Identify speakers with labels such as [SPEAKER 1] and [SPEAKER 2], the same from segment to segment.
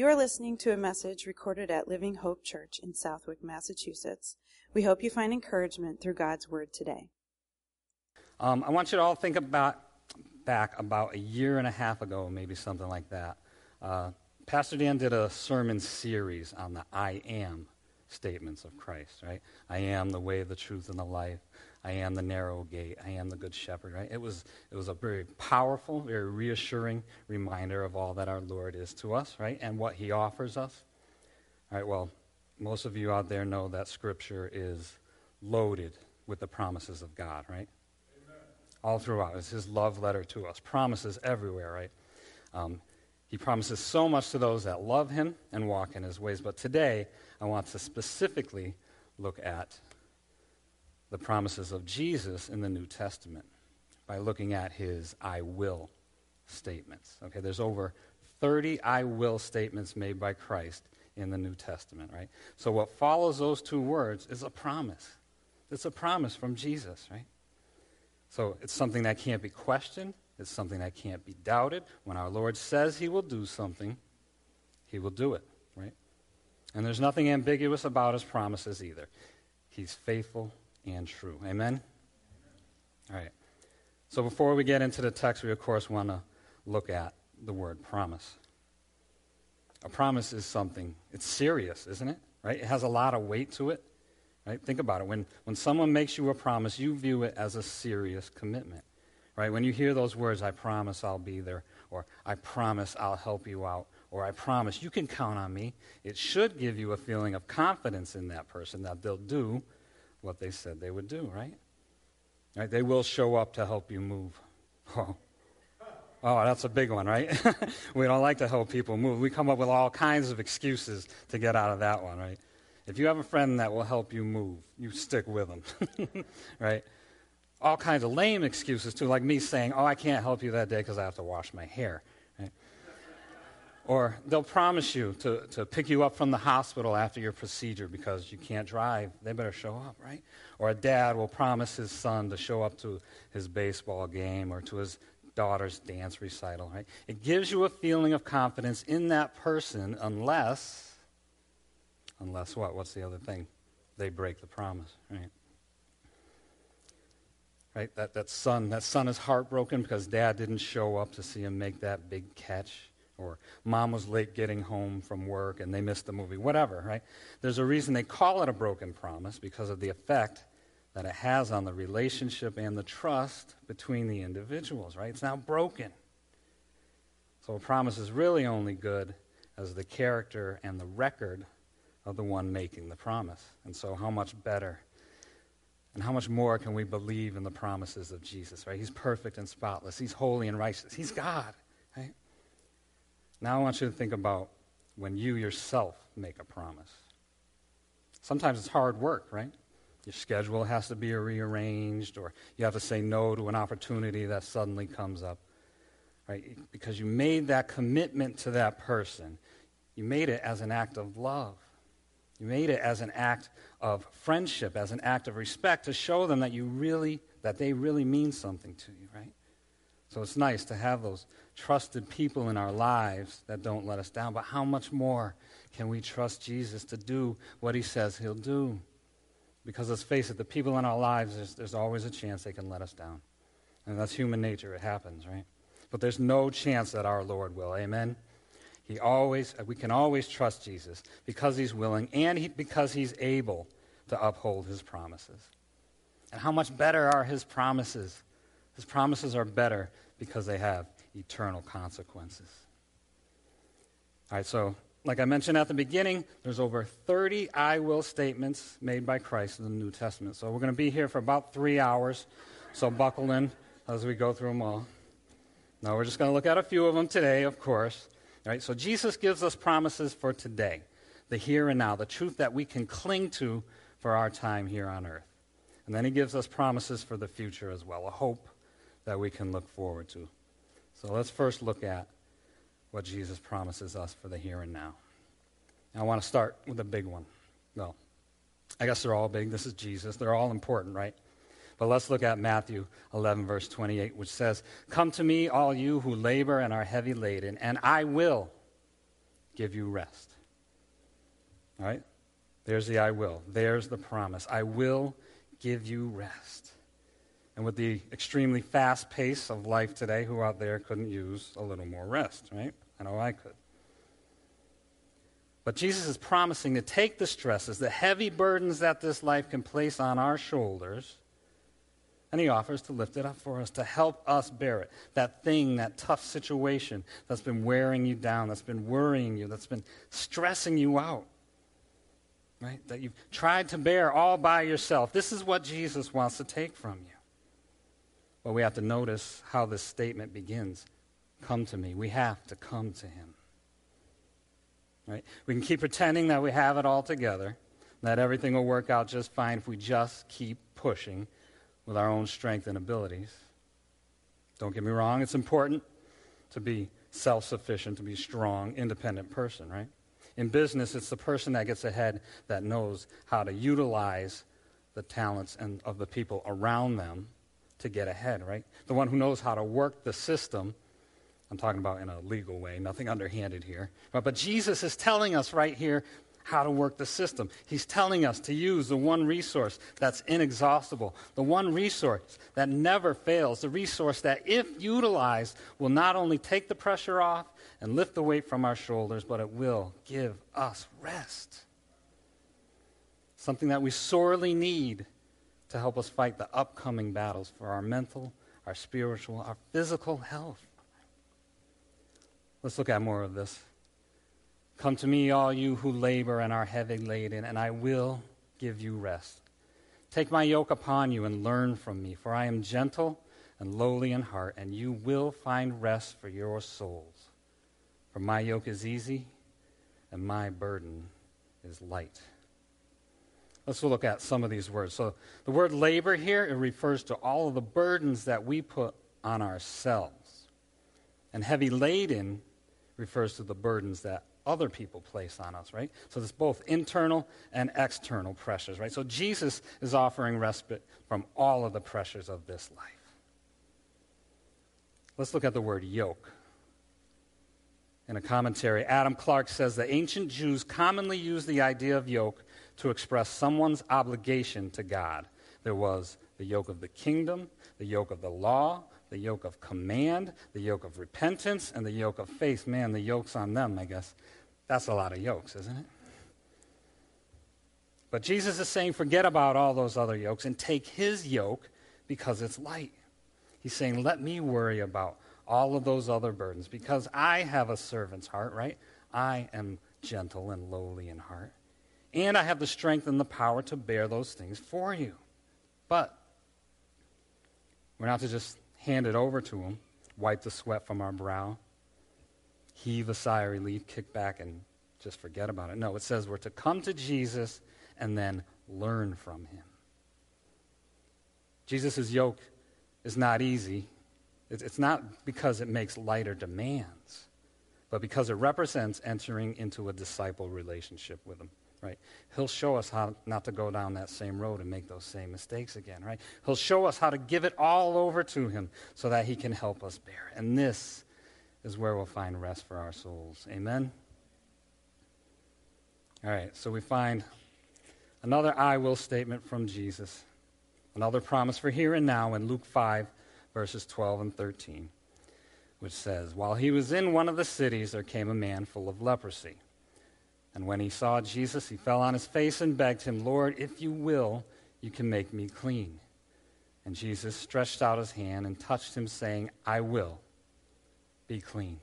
[SPEAKER 1] You are listening to a message recorded at Living Hope Church in Southwick, Massachusetts. We hope you find encouragement through God's Word today.
[SPEAKER 2] Um, I want you to all think about back about a year and a half ago, maybe something like that. Uh, Pastor Dan did a sermon series on the I am statements of Christ, right? I am the way, the truth, and the life. I am the narrow gate. I am the good shepherd, right? It was, it was a very powerful, very reassuring reminder of all that our Lord is to us, right? And what he offers us. All right, well, most of you out there know that Scripture is loaded with the promises of God, right? Amen. All throughout. It's his love letter to us. Promises everywhere, right? Um, he promises so much to those that love him and walk in his ways. But today, I want to specifically look at the promises of Jesus in the New Testament by looking at his I will statements. Okay, there's over 30 I will statements made by Christ in the New Testament, right? So what follows those two words is a promise. It's a promise from Jesus, right? So it's something that can't be questioned, it's something that can't be doubted. When our Lord says he will do something, he will do it, right? And there's nothing ambiguous about his promises either. He's faithful and true. Amen? All right. So before we get into the text, we of course want to look at the word promise. A promise is something, it's serious, isn't it? Right? It has a lot of weight to it. Right? Think about it. When, when someone makes you a promise, you view it as a serious commitment. Right? When you hear those words, I promise I'll be there, or I promise I'll help you out, or I promise you can count on me, it should give you a feeling of confidence in that person that they'll do what they said they would do, right? Right? They will show up to help you move. Oh. Oh, that's a big one, right? we don't like to help people move. We come up with all kinds of excuses to get out of that one, right? If you have a friend that will help you move, you stick with them, right? all kinds of lame excuses too, like me saying, "Oh, I can't help you that day because I have to wash my hair." Or they'll promise you to, to pick you up from the hospital after your procedure because you can't drive. They better show up, right? Or a dad will promise his son to show up to his baseball game or to his daughter's dance recital, right? It gives you a feeling of confidence in that person unless, unless what? What's the other thing? They break the promise, right? right? That, that son, that son is heartbroken because dad didn't show up to see him make that big catch, or mom was late getting home from work and they missed the movie, whatever, right? There's a reason they call it a broken promise because of the effect that it has on the relationship and the trust between the individuals, right? It's now broken. So a promise is really only good as the character and the record of the one making the promise. And so, how much better and how much more can we believe in the promises of Jesus, right? He's perfect and spotless. He's holy and righteous. He's God, right? Now I want you to think about when you yourself make a promise. Sometimes it's hard work, right? Your schedule has to be rearranged, or you have to say no to an opportunity that suddenly comes up, right? Because you made that commitment to that person. You made it as an act of love. You made it as an act of friendship, as an act of respect to show them that you really, that they really mean something to you, right? So it's nice to have those trusted people in our lives that don't let us down. But how much more can we trust Jesus to do what he says he'll do? Because let's face it, the people in our lives, there's, there's always a chance they can let us down. And that's human nature. It happens, right? But there's no chance that our Lord will. Amen? He always, uh, we can always trust Jesus because he's willing and he, because he's able to uphold his promises. And how much better are his promises? His promises are better because they have eternal consequences. All right, so like I mentioned at the beginning, there's over 30 I will statements made by Christ in the New Testament. So we're going to be here for about three hours. So buckle in as we go through them all. Now, we're just going to look at a few of them today, of course. All right, So Jesus gives us promises for today, the here and now, the truth that we can cling to for our time here on earth. And then he gives us promises for the future as well, a hope that we can look forward to. So let's first look at what Jesus promises us for the here and now. I want to start with a big one. Well, I guess they're all big. This is Jesus. They're all important, right? But let's look at Matthew 11, verse 28, which says, Come to me, all you who labor and are heavy laden, and I will give you rest. All right? There's the I will. There's the promise. I will give you rest. And with the extremely fast pace of life today, who out there couldn't use a little more rest, right? I know I could. But Jesus is promising to take the stresses, the heavy burdens that this life can place on our shoulders, and he offers to lift it up for us, to help us bear it. That thing, that tough situation that's been wearing you down, that's been worrying you, that's been stressing you out, right? That you've tried to bear all by yourself. This is what Jesus wants to take from you. But we have to notice how this statement begins Come to me. We have to come to him. Right? We can keep pretending that we have it all together, that everything will work out just fine if we just keep pushing with our own strength and abilities. Don't get me wrong, it's important to be self sufficient, to be a strong, independent person, right? In business, it's the person that gets ahead that knows how to utilize the talents and of the people around them to get ahead, right? The one who knows how to work the system. I'm talking about in a legal way, nothing underhanded here. But, but Jesus is telling us right here how to work the system. He's telling us to use the one resource that's inexhaustible, the one resource that never fails, the resource that, if utilized, will not only take the pressure off and lift the weight from our shoulders, but it will give us rest. Something that we sorely need to help us fight the upcoming battles for our mental, our spiritual, our physical health. Let's look at more of this. Come to me, all you who labor and are heavy laden, and I will give you rest. Take my yoke upon you and learn from me, for I am gentle and lowly in heart, and you will find rest for your souls. For my yoke is easy and my burden is light. Let's look at some of these words. So, the word labor here, it refers to all of the burdens that we put on ourselves. And heavy laden refers to the burdens that other people place on us, right? So there's both internal and external pressures, right? So Jesus is offering respite from all of the pressures of this life. Let's look at the word yoke. In a commentary, Adam Clarke says the ancient Jews commonly used the idea of yoke to express someone's obligation to God. There was the yoke of the kingdom, the yoke of the law, the yoke of command, the yoke of repentance, and the yoke of faith. Man, the yoke's on them, I guess. That's a lot of yokes, isn't it? But Jesus is saying, forget about all those other yokes and take his yoke because it's light. He's saying, let me worry about all of those other burdens because I have a servant's heart, right? I am gentle and lowly in heart. And I have the strength and the power to bear those things for you. But we're not to just hand it over to Him, wipe the sweat from our brow, heave a sigh of relief, kick back, and just forget about it. No, it says we're to come to Jesus and then learn from Him. Jesus' yoke is not easy. It's not because it makes lighter demands, but because it represents entering into a disciple relationship with Him right? He'll show us how not to go down that same road and make those same mistakes again, right? He'll show us how to give it all over to Him so that He can help us bear it. And this is where we'll find rest for our souls. Amen? All right, so we find another I will statement from Jesus, another promise for here and now in Luke 5, verses 12 and 13, which says, While he was in one of the cities, there came a man full of leprosy. And when he saw Jesus, he fell on his face and begged him, Lord, if you will, you can make me clean. And Jesus stretched out his hand and touched him, saying, I will be clean.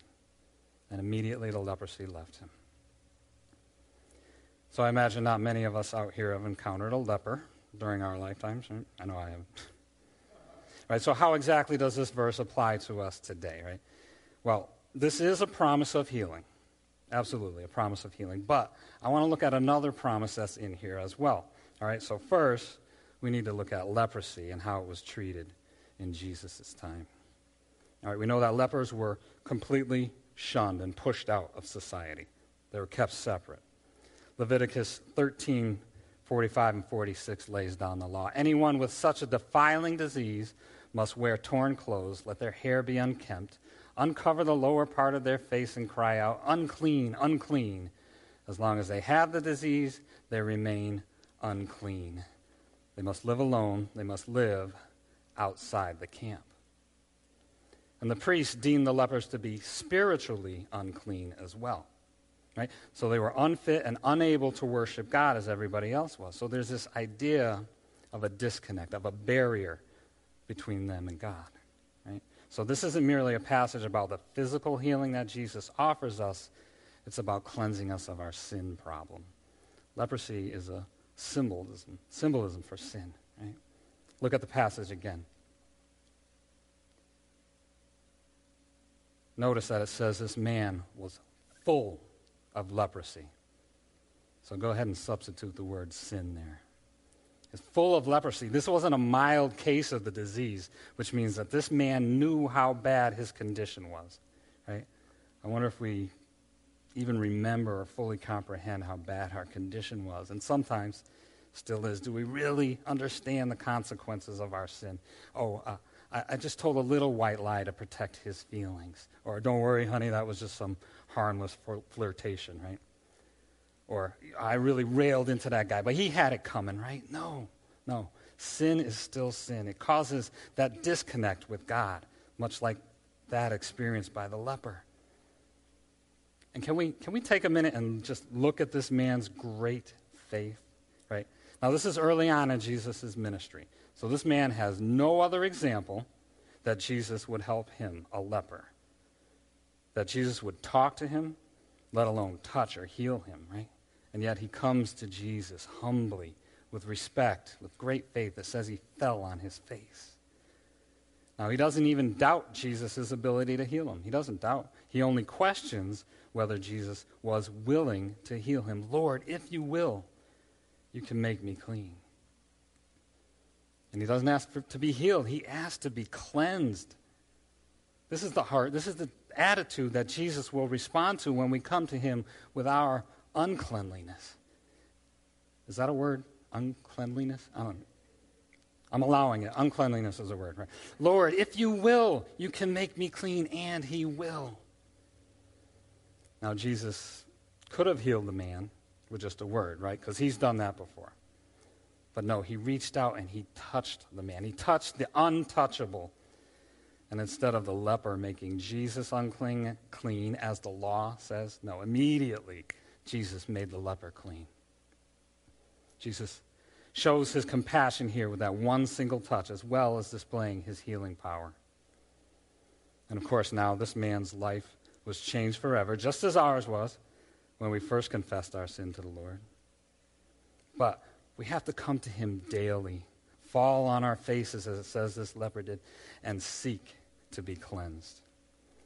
[SPEAKER 2] And immediately the leprosy left him. So I imagine not many of us out here have encountered a leper during our lifetimes. I know I have. right, so how exactly does this verse apply to us today, right? Well, this is a promise of healing. Absolutely, a promise of healing. But I want to look at another promise that's in here as well. All right, so first, we need to look at leprosy and how it was treated in Jesus' time. All right, we know that lepers were completely shunned and pushed out of society, they were kept separate. Leviticus 13 45 and 46 lays down the law. Anyone with such a defiling disease must wear torn clothes, let their hair be unkempt uncover the lower part of their face and cry out, Unclean, unclean. As long as they have the disease, they remain unclean. They must live alone, they must live outside the camp. And the priests deemed the lepers to be spiritually unclean as well. Right? So they were unfit and unable to worship God as everybody else was. So there's this idea of a disconnect, of a barrier between them and God. So this isn't merely a passage about the physical healing that Jesus offers us, it's about cleansing us of our sin problem. Leprosy is a symbolism, symbolism for sin. Right? Look at the passage again. Notice that it says this man was full of leprosy. So go ahead and substitute the word sin there. It's full of leprosy. This wasn't a mild case of the disease, which means that this man knew how bad his condition was. Right? I wonder if we even remember or fully comprehend how bad our condition was. And sometimes still is. Do we really understand the consequences of our sin? Oh, uh, I, I just told a little white lie to protect his feelings. Or don't worry, honey, that was just some harmless flirtation, right? Or I really railed into that guy, but he had it coming, right? No, no. Sin is still sin. It causes that disconnect with God, much like that experienced by the leper. And can we, can we take a minute and just look at this man's great faith, right? Now, this is early on in Jesus' ministry. So this man has no other example that Jesus would help him, a leper. That Jesus would talk to him, let alone touch or heal him, right? And yet he comes to Jesus humbly, with respect, with great faith that says he fell on his face. Now, he doesn't even doubt Jesus' ability to heal him. He doesn't doubt. He only questions whether Jesus was willing to heal him. Lord, if you will, you can make me clean. And he doesn't ask for, to be healed, he asks to be cleansed. This is the heart, this is the attitude that Jesus will respond to when we come to him with our uncleanliness. Is that a word? Uncleanliness? I don't I'm allowing it. Uncleanliness is a word, right? Lord, if you will, you can make me clean, and he will. Now, Jesus could have healed the man with just a word, right? Because he's done that before. But no, he reached out and he touched the man. He touched the untouchable. And instead of the leper making Jesus unclean, clean, as the law says, no, immediately Jesus made the leper clean. Jesus shows his compassion here with that one single touch, as well as displaying his healing power. And of course, now this man's life was changed forever, just as ours was when we first confessed our sin to the Lord. But we have to come to him daily, fall on our faces, as it says this leper did, and seek to be cleansed.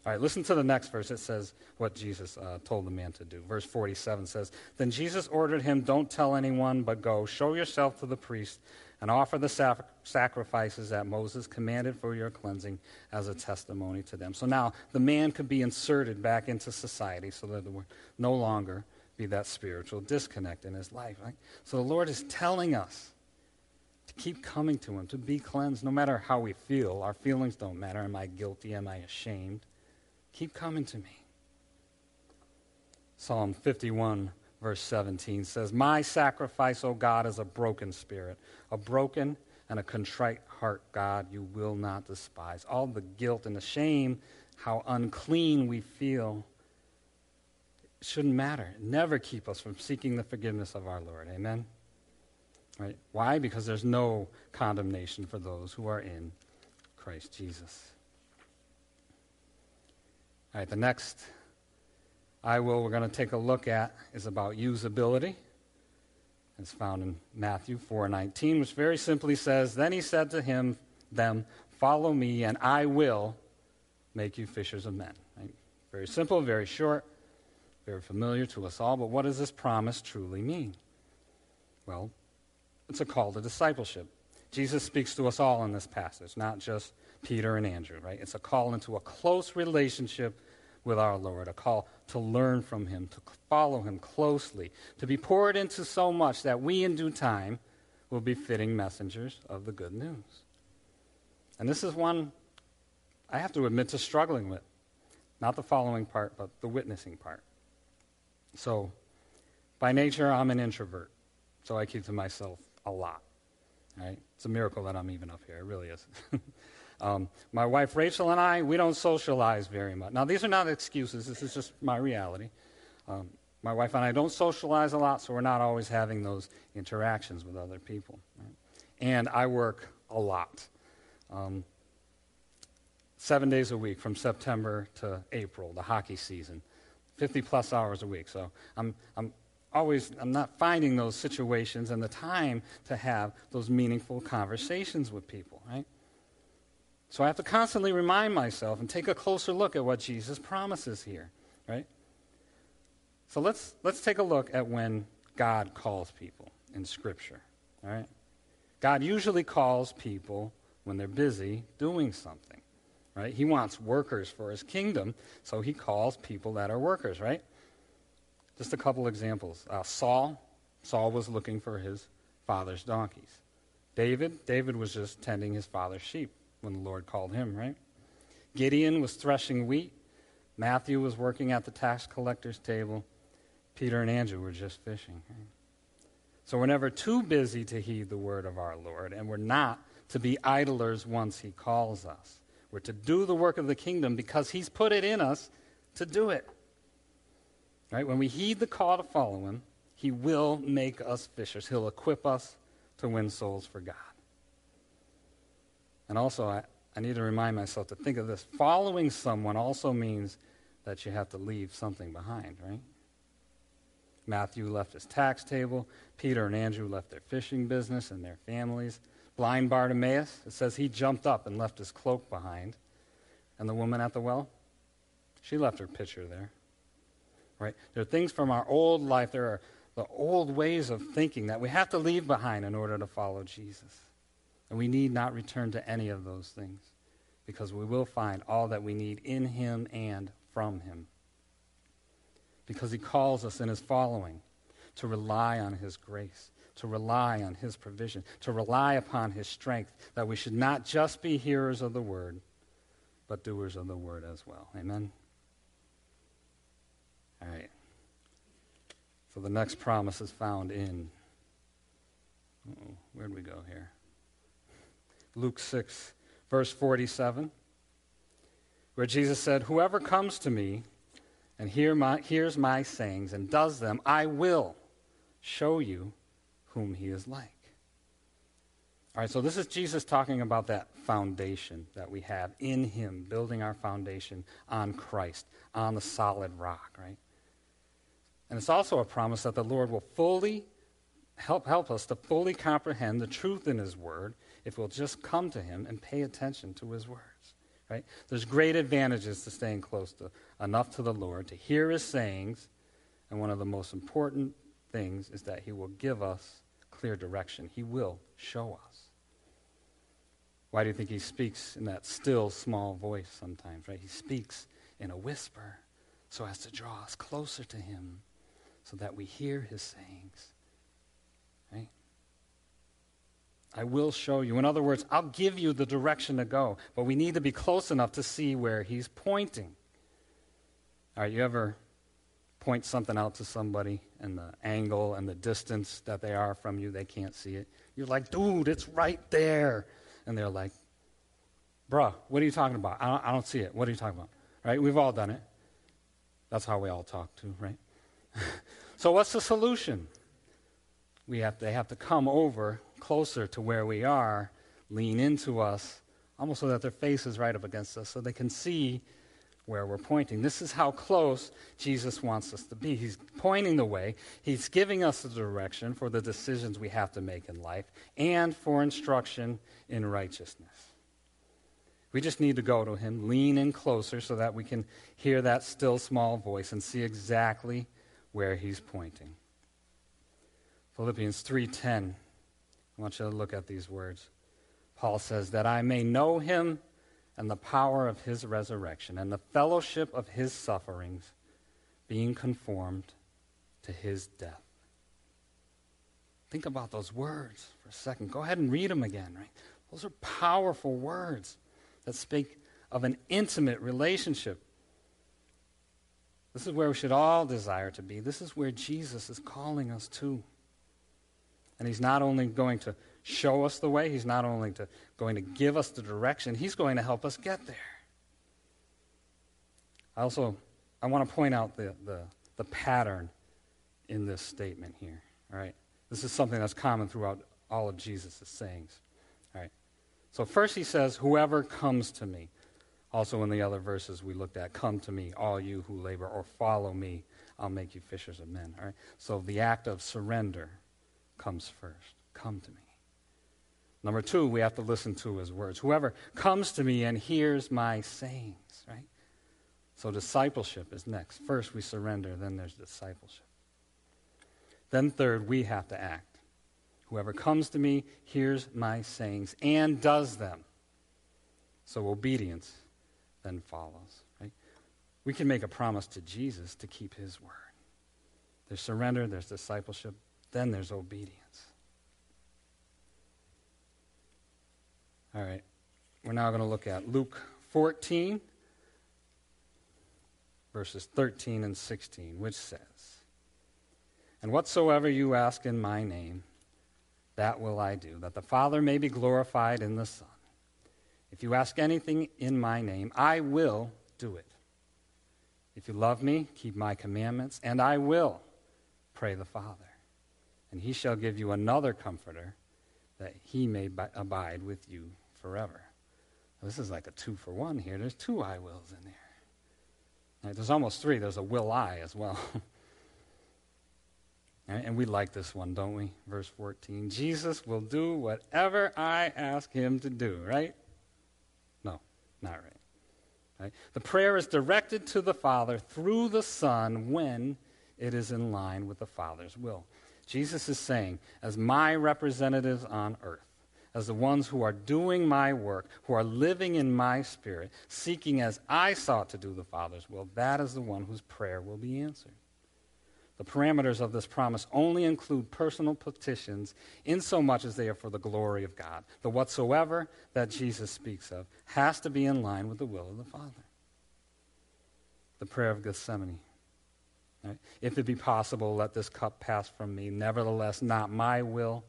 [SPEAKER 2] All right, listen to the next verse. It says what Jesus uh, told the man to do. Verse 47 says, Then Jesus ordered him, Don't tell anyone, but go, show yourself to the priest, and offer the sac- sacrifices that Moses commanded for your cleansing as a testimony to them. So now the man could be inserted back into society so that there would no longer be that spiritual disconnect in his life. Right? So the Lord is telling us to keep coming to him, to be cleansed, no matter how we feel. Our feelings don't matter. Am I guilty? Am I ashamed? Keep coming to me. Psalm 51, verse 17 says, My sacrifice, O God, is a broken spirit, a broken and a contrite heart, God, you will not despise. All the guilt and the shame, how unclean we feel, shouldn't matter. Never keep us from seeking the forgiveness of our Lord. Amen? Right? Why? Because there's no condemnation for those who are in Christ Jesus. All right, the next I will we're going to take a look at is about usability. It's found in Matthew 4:19, which very simply says, "Then he said to him, them, follow me, and I will make you fishers of men." Right? Very simple, very short, very familiar to us all. But what does this promise truly mean? Well, it's a call to discipleship. Jesus speaks to us all in this passage, not just Peter and Andrew, right? It's a call into a close relationship with our Lord, a call to learn from him, to follow him closely, to be poured into so much that we in due time will be fitting messengers of the good news. And this is one I have to admit to struggling with. Not the following part, but the witnessing part. So, by nature, I'm an introvert. So I keep to myself a lot. Right? It's a miracle that I'm even up here. It really is. um, my wife Rachel and I, we don't socialize very much. Now, these are not excuses. This is just my reality. Um, my wife and I don't socialize a lot, so we're not always having those interactions with other people. Right? And I work a lot. Um, seven days a week from September to April, the hockey season, 50 plus hours a week. So I'm, I'm always I'm not finding those situations and the time to have those meaningful conversations with people, right? So I have to constantly remind myself and take a closer look at what Jesus promises here, right? So let's let's take a look at when God calls people in scripture, all right? God usually calls people when they're busy doing something, right? He wants workers for his kingdom, so he calls people that are workers, right? Just a couple examples. Uh, Saul, Saul was looking for his father's donkeys. David, David was just tending his father's sheep when the Lord called him, right? Gideon was threshing wheat. Matthew was working at the tax collector's table. Peter and Andrew were just fishing. Right? So we're never too busy to heed the word of our Lord, and we're not to be idlers once he calls us. We're to do the work of the kingdom because he's put it in us to do it. Right? When we heed the call to follow him, he will make us fishers. He'll equip us to win souls for God. And also, I, I need to remind myself to think of this. Following someone also means that you have to leave something behind, right? Matthew left his tax table. Peter and Andrew left their fishing business and their families. Blind Bartimaeus, it says he jumped up and left his cloak behind. And the woman at the well, she left her pitcher there right? There are things from our old life, there are the old ways of thinking that we have to leave behind in order to follow Jesus. And we need not return to any of those things because we will find all that we need in Him and from Him. Because He calls us in His following to rely on His grace, to rely on His provision, to rely upon His strength, that we should not just be hearers of the word, but doers of the word as well. Amen. All right. So the next promise is found in. Oh, where'd we go here? Luke 6, verse 47, where Jesus said, Whoever comes to me and hear my, hears my sayings and does them, I will show you whom he is like. All right, so this is Jesus talking about that foundation that we have in him, building our foundation on Christ, on the solid rock, right? And it's also a promise that the Lord will fully help, help us to fully comprehend the truth in His Word if we'll just come to Him and pay attention to His words. Right? There's great advantages to staying close to enough to the Lord to hear His sayings, and one of the most important things is that He will give us clear direction. He will show us. Why do you think He speaks in that still small voice sometimes? Right? He speaks in a whisper so as to draw us closer to Him so that we hear his sayings. Right? I will show you. In other words, I'll give you the direction to go, but we need to be close enough to see where he's pointing. All right, you ever point something out to somebody and the angle and the distance that they are from you, they can't see it? You're like, dude, it's right there. And they're like, bruh, what are you talking about? I don't, I don't see it. What are you talking about? Right? We've all done it. That's how we all talk too, right? so, what's the solution? We have, they have to come over closer to where we are, lean into us, almost so that their face is right up against us, so they can see where we're pointing. This is how close Jesus wants us to be. He's pointing the way, He's giving us the direction for the decisions we have to make in life and for instruction in righteousness. We just need to go to Him, lean in closer so that we can hear that still small voice and see exactly where he's pointing. Philippians 3:10. I want you to look at these words. Paul says that I may know him and the power of his resurrection and the fellowship of his sufferings, being conformed to his death. Think about those words for a second. Go ahead and read them again, right? Those are powerful words that speak of an intimate relationship This is where we should all desire to be. This is where Jesus is calling us to. And he's not only going to show us the way, he's not only to, going to give us the direction, he's going to help us get there. I also I want to point out the, the, the pattern in this statement here. All right. This is something that's common throughout all of Jesus' sayings. All right. So first he says, Whoever comes to me. Also in the other verses we looked at, come to me, all you who labor, or follow me, I'll make you fishers of men. All right. So the act of surrender comes first. Come to me. Number two, we have to listen to his words. Whoever comes to me and hears my sayings, right? So discipleship is next. First we surrender, then there's discipleship. Then third, we have to act. Whoever comes to me hears my sayings and does them. So obedience then follows. Right? We can make a promise to Jesus to keep his word. There's surrender, there's discipleship, then there's obedience. All right. We're now going to look at Luke 14, verses 13 and 16, which says, And whatsoever you ask in my name, that will I do, that the Father may be glorified in the Son. If you ask anything in my name, I will do it. If you love me, keep my commandments, and I will pray the Father. And he shall give you another comforter, that he may abide with you forever. this is like a two for one here. There's two I wills in there. Right, there's almost three. There's a will I as well. right, and we like this one, don't we? Verse 14. Jesus will do whatever I ask him to do, right? No, not right. right. The prayer is directed to the Father through the Son when it is in line with the Father's will. Jesus is saying, as my representatives on earth, as the ones who are doing my work, who are living in my spirit, seeking as I sought to do the Father's will, that is the one whose prayer will be answered. The parameters of this promise only include personal petitions insomuch as they are for the glory of God. The whatsoever that Jesus speaks of has to be in line with the will of the Father. The prayer of Gethsemane. If it be possible, let this cup pass from me. Nevertheless, not my will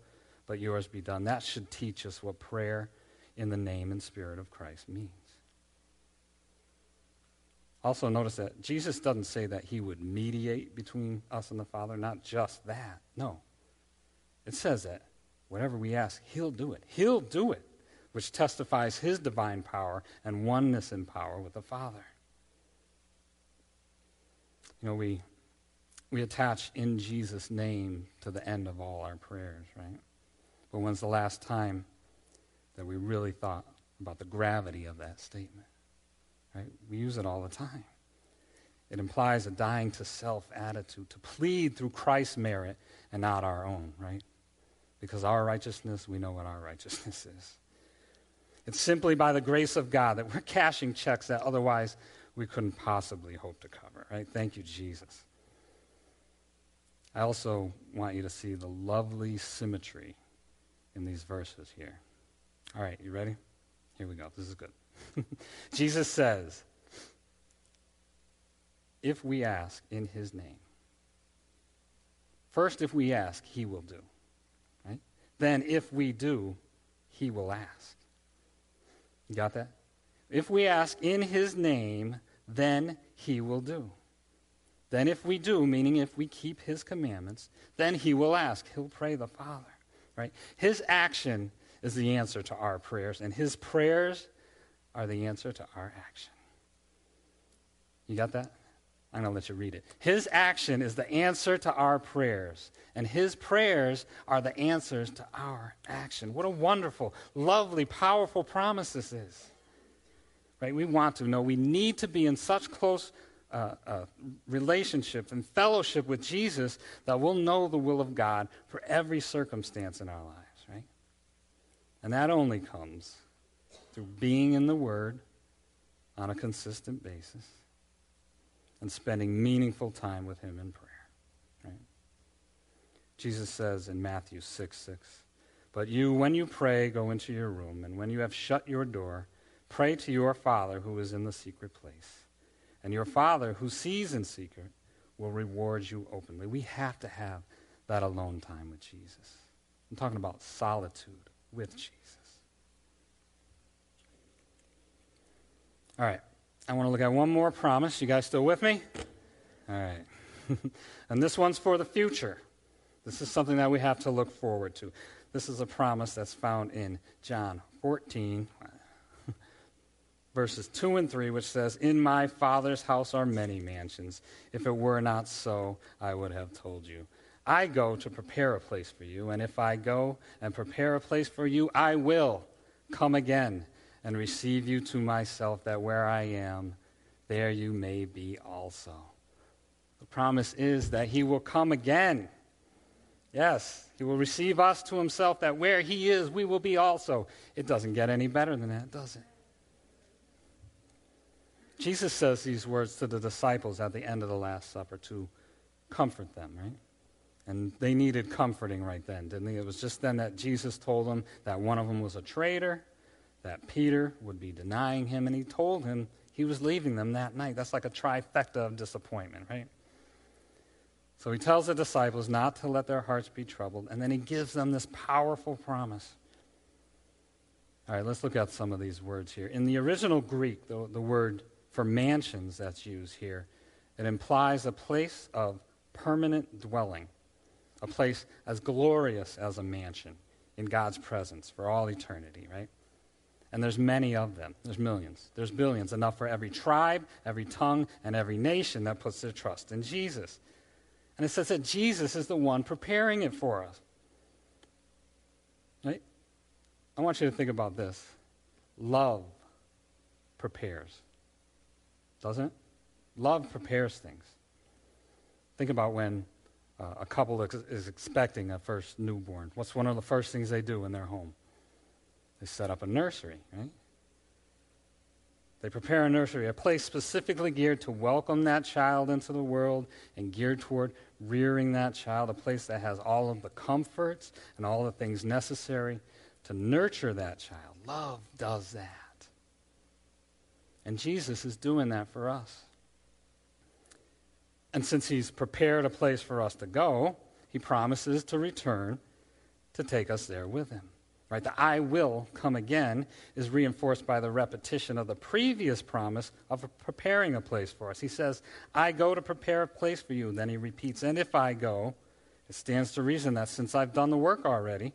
[SPEAKER 2] but yours be done. That should teach us what prayer in the name and spirit of Christ means. Also, notice that Jesus doesn't say that he would mediate between us and the Father. Not just that. No. It says that whatever we ask, he'll do it. He'll do it, which testifies his divine power and oneness in power with the Father. You know, we, we attach in Jesus' name to the end of all our prayers, right? But when's the last time that we really thought about the gravity of that statement? Right? We use it all the time. It implies a dying to self attitude, to plead through Christ's merit and not our own, right? Because our righteousness, we know what our righteousness is. It's simply by the grace of God that we're cashing checks that otherwise we couldn't possibly hope to cover, right? Thank you, Jesus. I also want you to see the lovely symmetry in these verses here. All right, you ready? Here we go. This is good. Jesus says, if we ask in his name, first, if we ask, he will do. Right? Then, if we do, he will ask. You got that? If we ask in his name, then he will do. Then, if we do, meaning if we keep his commandments, then he will ask. He'll pray the Father right? His action is the answer to our prayers, and his prayers are the answer to our action. You got that? I'm going to let you read it. His action is the answer to our prayers, and his prayers are the answers to our action. What a wonderful, lovely, powerful promise this is. Right? We want to know we need to be in such close uh, uh, relationship and fellowship with Jesus that we'll know the will of God for every circumstance in our lives, right? And that only comes through being in the Word on a consistent basis and spending meaningful time with Him in prayer, right? Jesus says in Matthew 6 6, But you, when you pray, go into your room, and when you have shut your door, pray to your Father who is in the secret place And your Father, who sees in secret, will reward you openly. We have to have that alone time with Jesus. I'm talking about solitude with Jesus. All right. I want to look at one more promise. You guys still with me? All right. and this one's for the future. This is something that we have to look forward to. This is a promise that's found in John 14, verses 2 and 3, which says, In my Father's house are many mansions. If it were not so, I would have told you. I go to prepare a place for you, and if I go and prepare a place for you, I will come again and receive you to myself, that where I am, there you may be also. The promise is that he will come again. Yes, he will receive us to himself, that where he is, we will be also. It doesn't get any better than that, does it? Jesus says these words to the disciples at the end of the Last Supper to comfort them, right? And they needed comforting right then, didn't they? It was just then that Jesus told them that one of them was a traitor, that Peter would be denying him, and he told him he was leaving them that night. That's like a trifecta of disappointment, right? So he tells the disciples not to let their hearts be troubled, and then he gives them this powerful promise. All right, let's look at some of these words here. In the original Greek, the, the word for mansions that's used here, it implies a place of permanent dwelling, a place as glorious as a mansion in God's presence for all eternity, right? And there's many of them. There's millions. There's billions, enough for every tribe, every tongue, and every nation that puts their trust in Jesus. And it says that Jesus is the one preparing it for us. Right? I want you to think about this. Love prepares doesn't it? Love prepares things. Think about when uh, a couple is expecting a first newborn. What's one of the first things they do in their home? They set up a nursery, right? They prepare a nursery, a place specifically geared to welcome that child into the world and geared toward rearing that child, a place that has all of the comforts and all the things necessary to nurture that child. Love does that. And Jesus is doing that for us. And since he's prepared a place for us to go, he promises to return to take us there with him. Right? The I will come again is reinforced by the repetition of the previous promise of preparing a place for us. He says, I go to prepare a place for you. Then he repeats, and if I go, it stands to reason that since I've done the work already,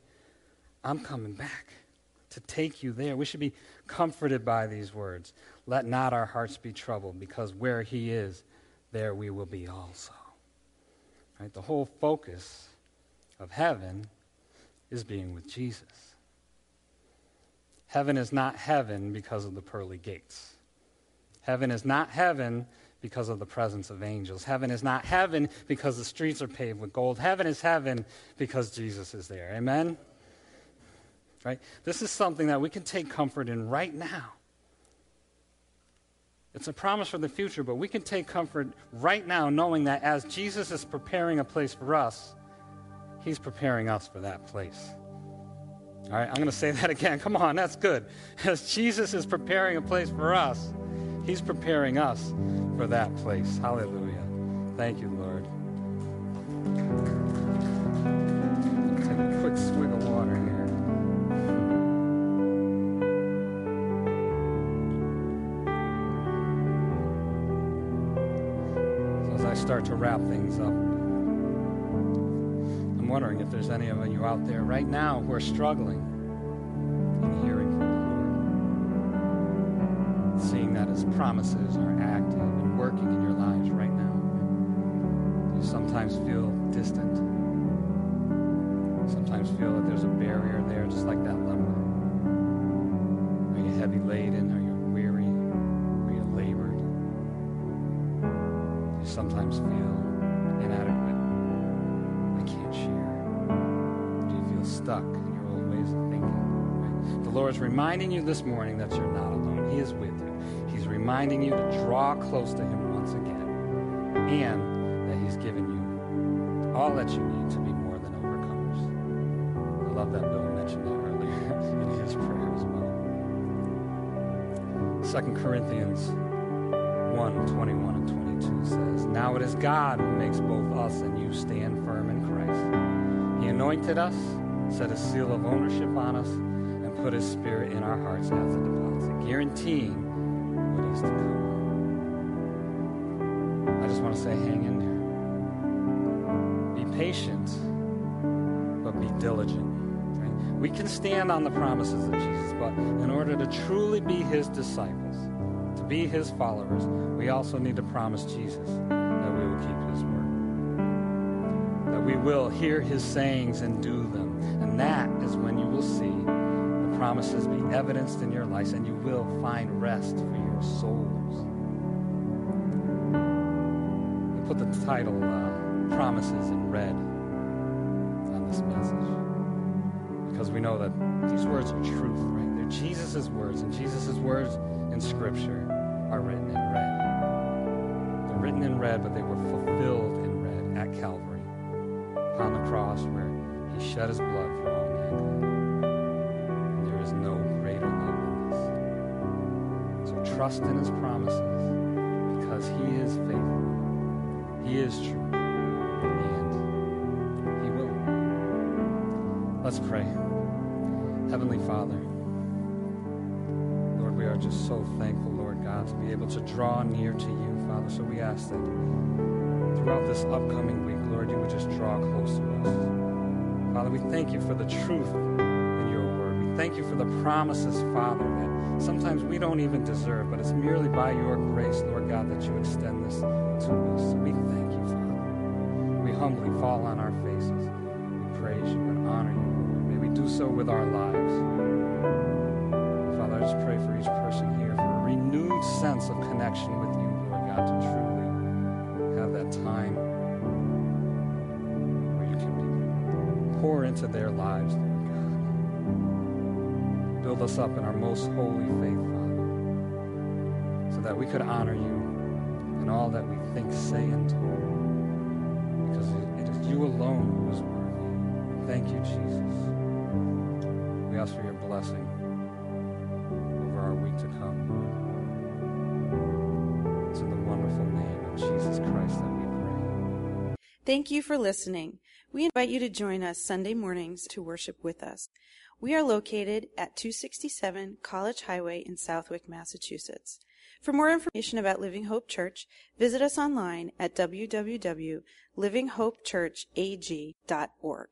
[SPEAKER 2] I'm coming back to take you there. We should be comforted by these words. Let not our hearts be troubled, because where he is, there we will be also. Right? The whole focus of heaven is being with Jesus. Heaven is not heaven because of the pearly gates. Heaven is not heaven because of the presence of angels. Heaven is not heaven because the streets are paved with gold. Heaven is heaven because Jesus is there. Amen? Right? This is something that we can take comfort in right now. It's a promise for the future, but we can take comfort right now knowing that as Jesus is preparing a place for us, he's preparing us for that place. All right, I'm going to say that again. Come on, that's good. As Jesus is preparing a place for us, he's preparing us for that place. Hallelujah. Thank you, Lord. Take a quick swig start to wrap things up. I'm wondering if there's any of you out there right now who are struggling in hearing from the Lord, seeing that His promises are active and working in your lives right now. You sometimes feel distant. Sometimes feel that there's a barrier there, just like that leper. Are you heavy laden? Sometimes feel inadequate. I can't share. Do you feel stuck in your old ways of thinking? The Lord is reminding you this morning that you're not alone. He is with you. He's reminding you to draw close to Him once again, and that He's given you all that you need to be more than overcomers. I love that Bill mentioned that earlier in his prayer as well. Second Corinthians 1 21 and 22 says, Now it is God who makes both us and you stand firm in Christ. He anointed us, set a seal of ownership on us, and put his spirit in our hearts as a deposit, guaranteeing what is to come. I just want to say, hang in there. Be patient, but be diligent. We can stand on the promises of Jesus, but in order to truly be his disciples, be his followers, we also need to promise Jesus that we will keep his word. That we will hear his sayings and do them. And that is when you will see the promises be evidenced in your life and you will find rest for your souls. I put the title uh, Promises in red on this message because we know that these words are truth, right? They're Jesus' words, and Jesus' words in Scripture are written in red. They're written in red, but they were fulfilled in red at Calvary, upon the cross where he shed his blood for all mankind. There is no greater love than this. So trust in his promises because he is faithful. He is true. And he will. Let's pray. Heavenly Father, Lord, we are just so thankful, God, to be able to draw near to you, Father. So we ask that throughout this upcoming week, Lord, you would just draw close to us. Father, we thank you for the truth in your word. We thank you for the promises, Father, that sometimes we don't even deserve, but it's merely by your grace, Lord God, that you extend this to us. We thank you, Father. We humbly fall on our faces. We praise you and honor you, May we do so with our lives. Father, I just pray for each person here renewed sense of connection with you, Lord God, to truly have that time where you can pour into their lives, Lord God. Build us up in our most holy faith, Father, so that we could honor you in all that we think, say, and do. Because it is you alone who is worthy. Thank you, Jesus. We ask for your blessing
[SPEAKER 1] Thank you for listening. We invite you to join us Sunday mornings to worship with us. We are located at 267 College Highway in Southwick, Massachusetts. For more information about Living Hope Church, visit us online at www.livinghopechurchag.org.